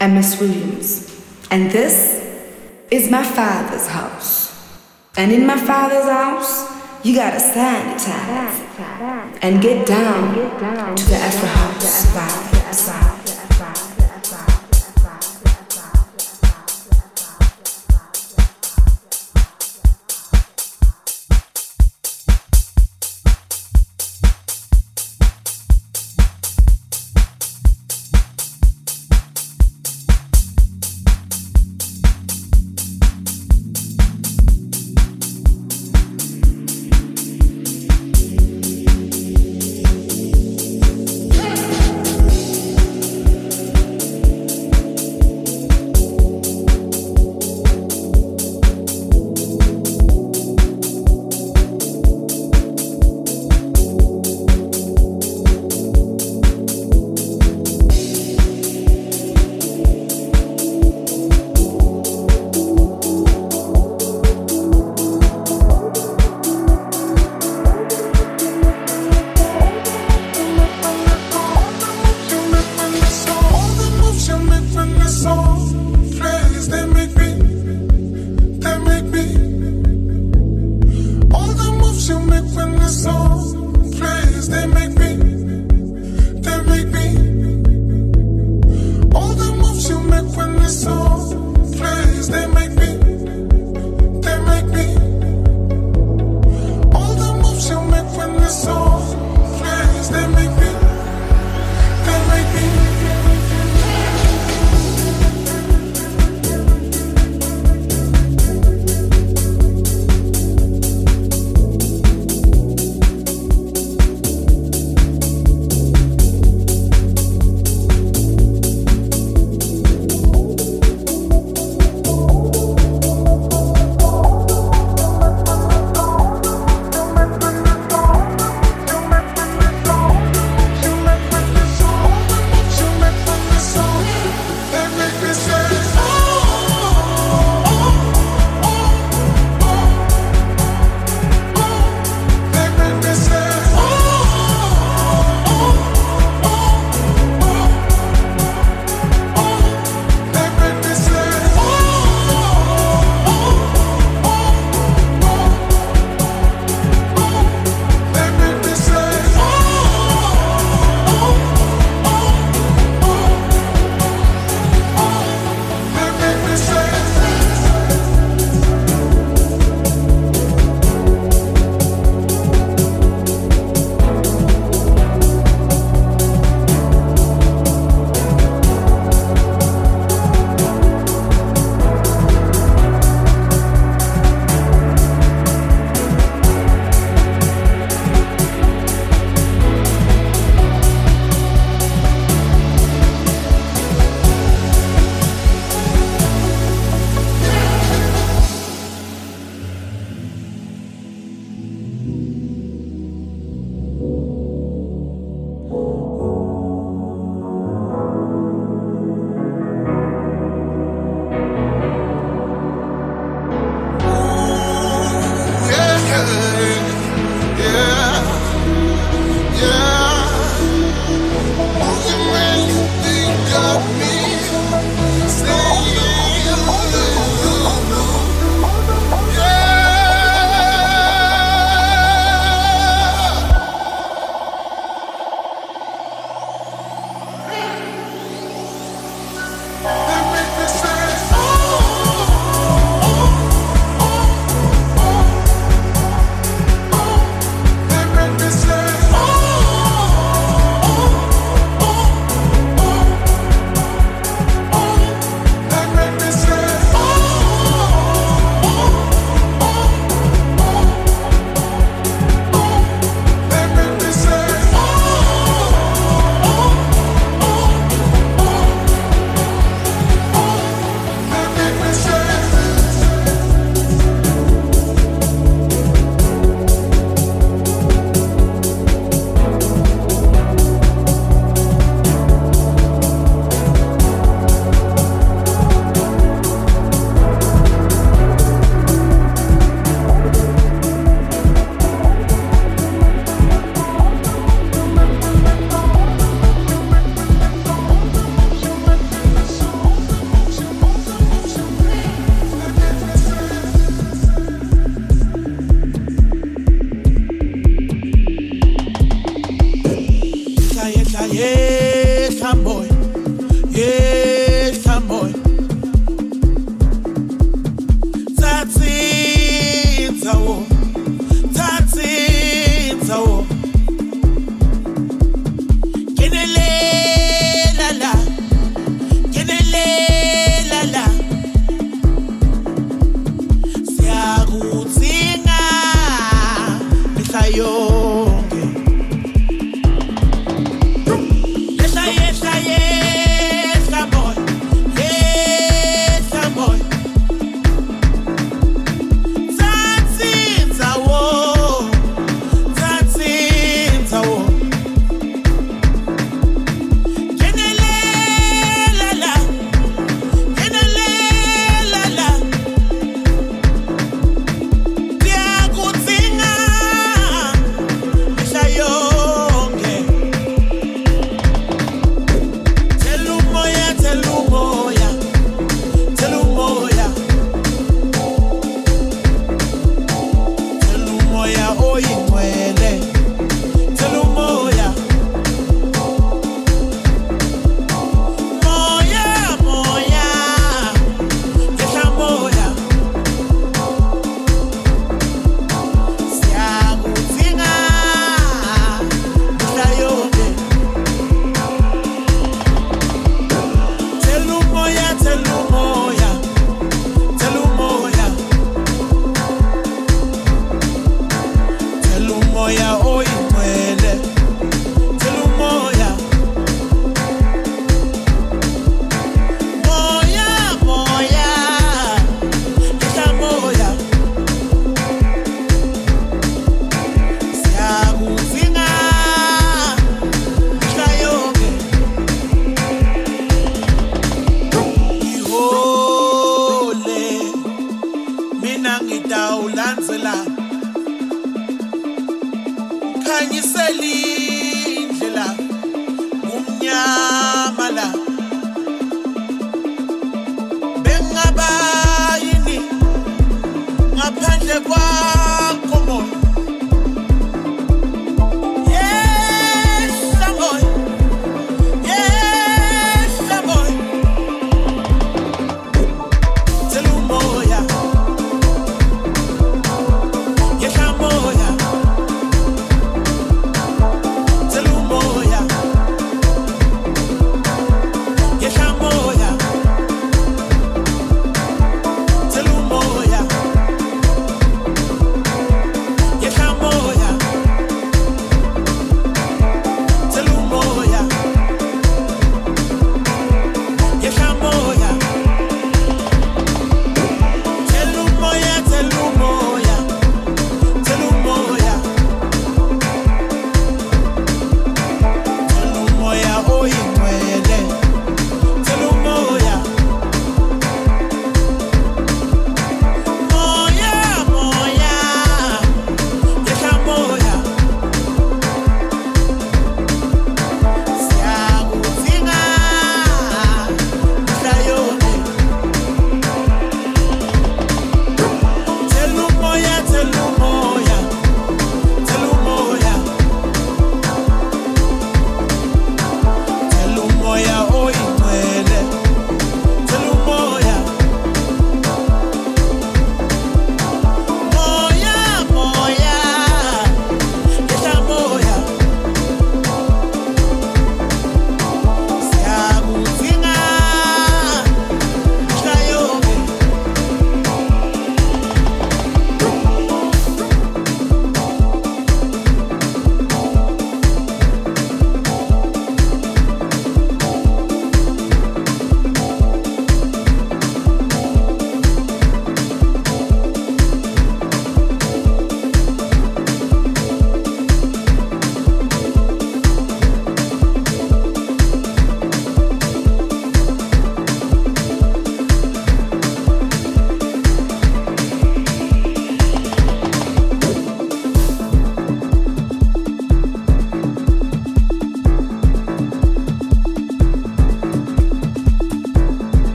and Miss Williams. And this is my father's house. And in my father's house, you gotta sanitize and get down to the Afro House vibe.